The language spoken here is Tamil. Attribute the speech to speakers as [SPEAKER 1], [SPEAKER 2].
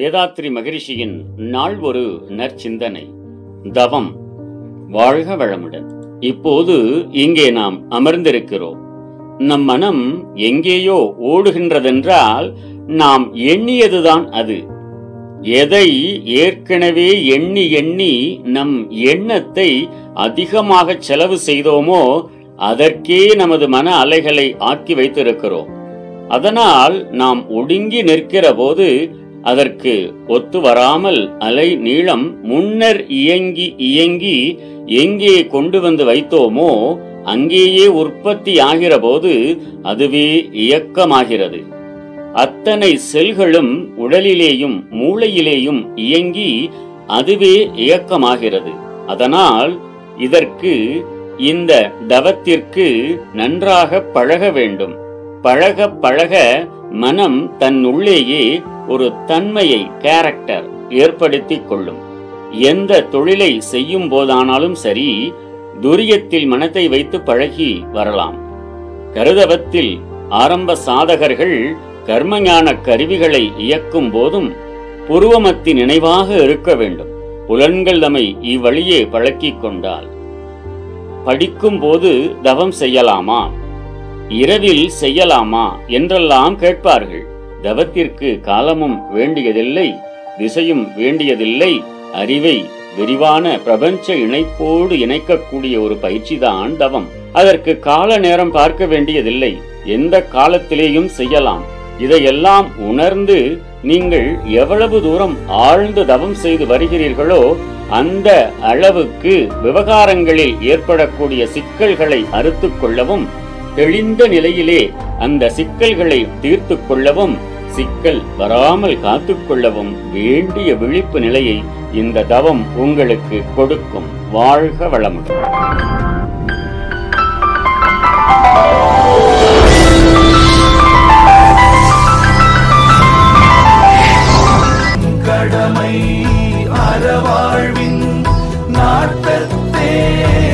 [SPEAKER 1] வேதாத்ரி மகரிஷியின் நாள் ஒரு நற்சிந்தனை. தவம். வாழ்க வளமுடன். இப்போது இங்கே நாம் அமர்ந்திருக்கிறோம். நம் மனம் எங்கேயோ ஓடுகின்றதென்றால் நாம் எண்ணியதுதான் அது. எதை ஏற்கனவே எண்ணி எண்ணி நம் எண்ணத்தை அதிகமாக செலவு செய்தோமோ அதற்கே நமது மன அலைகளை ஆக்கி வைத்திருக்கிறோம். அதனால் நாம் ஒடுங்கி நிற்கிற போது அதற்கு ஒத்து வராமல் அலை நீளம் முன்னர் இயங்கி இயங்கி எங்கே கொண்டு வந்து வைத்தோமோ அங்கேயே உற்பத்தி ஆகிற போது அதுவே இயக்கமாகிறது. அத்தனை செல்களும் உடலிலேயும் மூளையிலேயும் இயங்கி அதுவே இயக்கமாகிறது. அதனால் இதற்கு இந்த தவத்திற்கு நன்றாக பழக வேண்டும். பழக பழக மனம் தன்னுள்ளேயே ஒரு தன்மையை கேரக்டர் ஏற்படுத்திக் கொள்ளும். எந்த தொழிலை செய்யும் போதானாலும் சரி துரியத்தில் மனத்தை வைத்து பழகி வரலாம். கருதவத்தில் ஆரம்ப சாதகர்கள் கர்மஞான கருவிகளை இயக்கும் போதும் புருவமத்தி நினைவாக இருக்க வேண்டும். புலன்கள் தம்மை இவ்வழியே பழக்கிக் கொண்டால். படிக்கும் போது தவம் செய்யலாமா? இரவில் செய்யலாமா? என்றெல்லாம் கேட்பார்கள். தவத்திற்கு காலமும் வேண்டியதில்லை திசையும் வேண்டியதில்லை அறிவை விரிவான பிரபஞ்ச இணைப்போடு இணைக்கக்கூடிய ஒரு பயிற்சிதான் தவம். அதற்கு கால நேரம் பார்க்க வேண்டியதில்லை எந்த காலத்திலேயும் செய்யலாம். இதையெல்லாம் உணர்ந்து நீங்கள் எவ்வளவு தூரம் ஆழ்ந்து தவம் செய்து வருகிறீர்களோ அந்த அளவுக்கு விவகாரங்களில் ஏற்படக்கூடிய சிக்கல்களை அறுத்து கொள்ளவும் தெளிந்த நிலையிலே அந்த சிக்கல்களை தீர்த்து கொள்ளவும் சிக்கல் வராமல் காத்துக்கொள்ளவும் வேண்டிய விழிப்பு நிலையை இந்த தவம் உங்களுக்கு கொடுக்கும். வாழ்க வளமுடன்.
[SPEAKER 2] கடமை அறவாழ்வின் நாட்டத்தே.